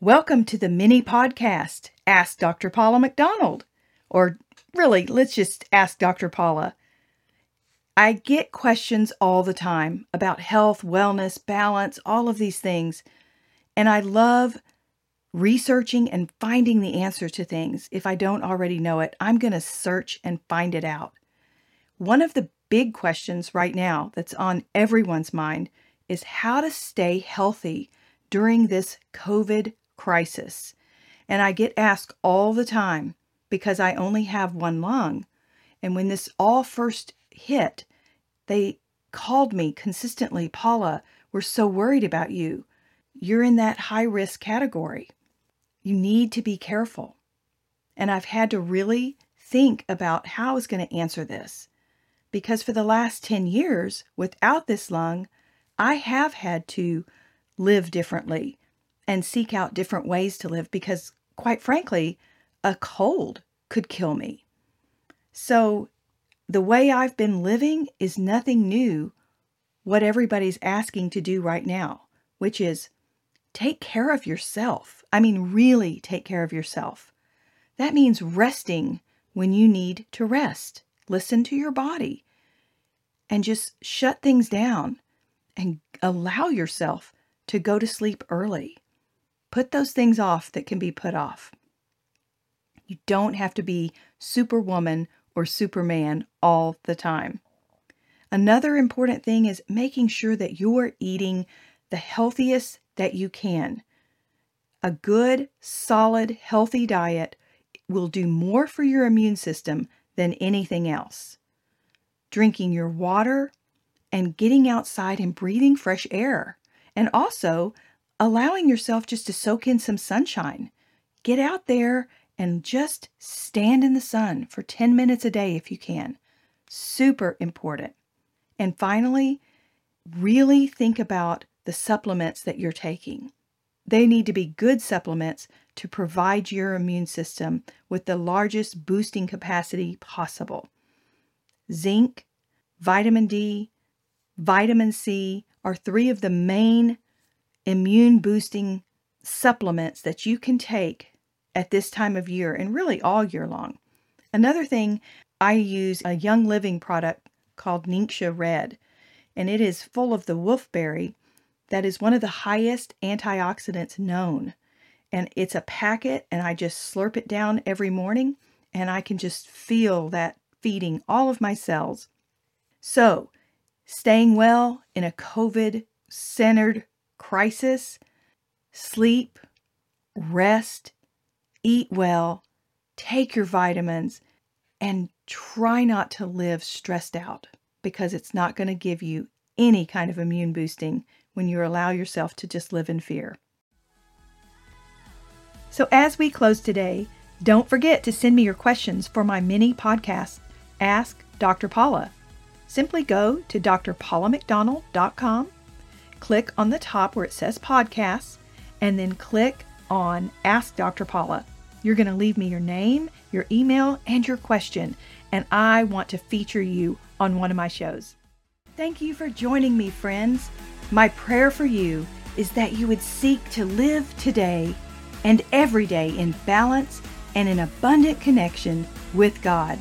Welcome to the mini podcast, Ask Dr. Paula McDonald. Or really, let's just ask Dr. Paula. I get questions all the time about health, wellness, balance, all of these things. And I love researching and finding the answer to things. If I don't already know it, I'm going to search and find it out. One of the big questions right now that's on everyone's mind is how to stay healthy during this COVID crisis. And I get asked all the time because I only have one lung. And when this all first hit, they called me consistently, Paula, we're so worried about you. You're in that high risk category. You need to be careful. And I've had to really think about how I was going to answer this. Because for the last 10 years, without this lung, I have had to live differently and seek out different ways to live because, quite frankly, a cold could kill me. So, the way I've been living is nothing new, what everybody's asking to do right now, which is take care of yourself. I mean, really take care of yourself. That means resting when you need to rest. Listen to your body and just shut things down and allow yourself to go to sleep early. Put those things off that can be put off. You don't have to be superwoman or superman all the time. Another important thing is making sure that you're eating the healthiest that you can. A good, solid, healthy diet will do more for your immune system than anything else. Drinking your water and getting outside and breathing fresh air, and also allowing yourself just to soak in some sunshine. Get out there and just stand in the sun for 10 minutes a day if you can. Super important. And finally, really think about the supplements that you're taking. They need to be good supplements to provide your immune system with the largest boosting capacity possible. Zinc, vitamin D, vitamin C are three of the main immune boosting supplements that you can take at this time of year and really all year long. Another thing, I use a Young Living product called Ningxia Red, and it is full of the wolfberry that is one of the highest antioxidants known. And it's a packet, and I just slurp it down every morning, and I can just feel that feeding all of my cells. So, staying well in a COVID centered crisis, sleep, rest, eat well, take your vitamins, and try not to live stressed out because it's not going to give you any kind of immune boosting when you allow yourself to just live in fear. So, as we close today, don't forget to send me your questions for my mini podcast, Ask Dr. Paula. Simply go to drpaulamcdonald.com, click on the top where it says podcasts, and then click on Ask Dr. Paula. You're going to leave me your name, your email, and your question, and I want to feature you on one of my shows. Thank you for joining me, friends. My prayer for you is that you would seek to live today and every day in balance and in abundant connection with God.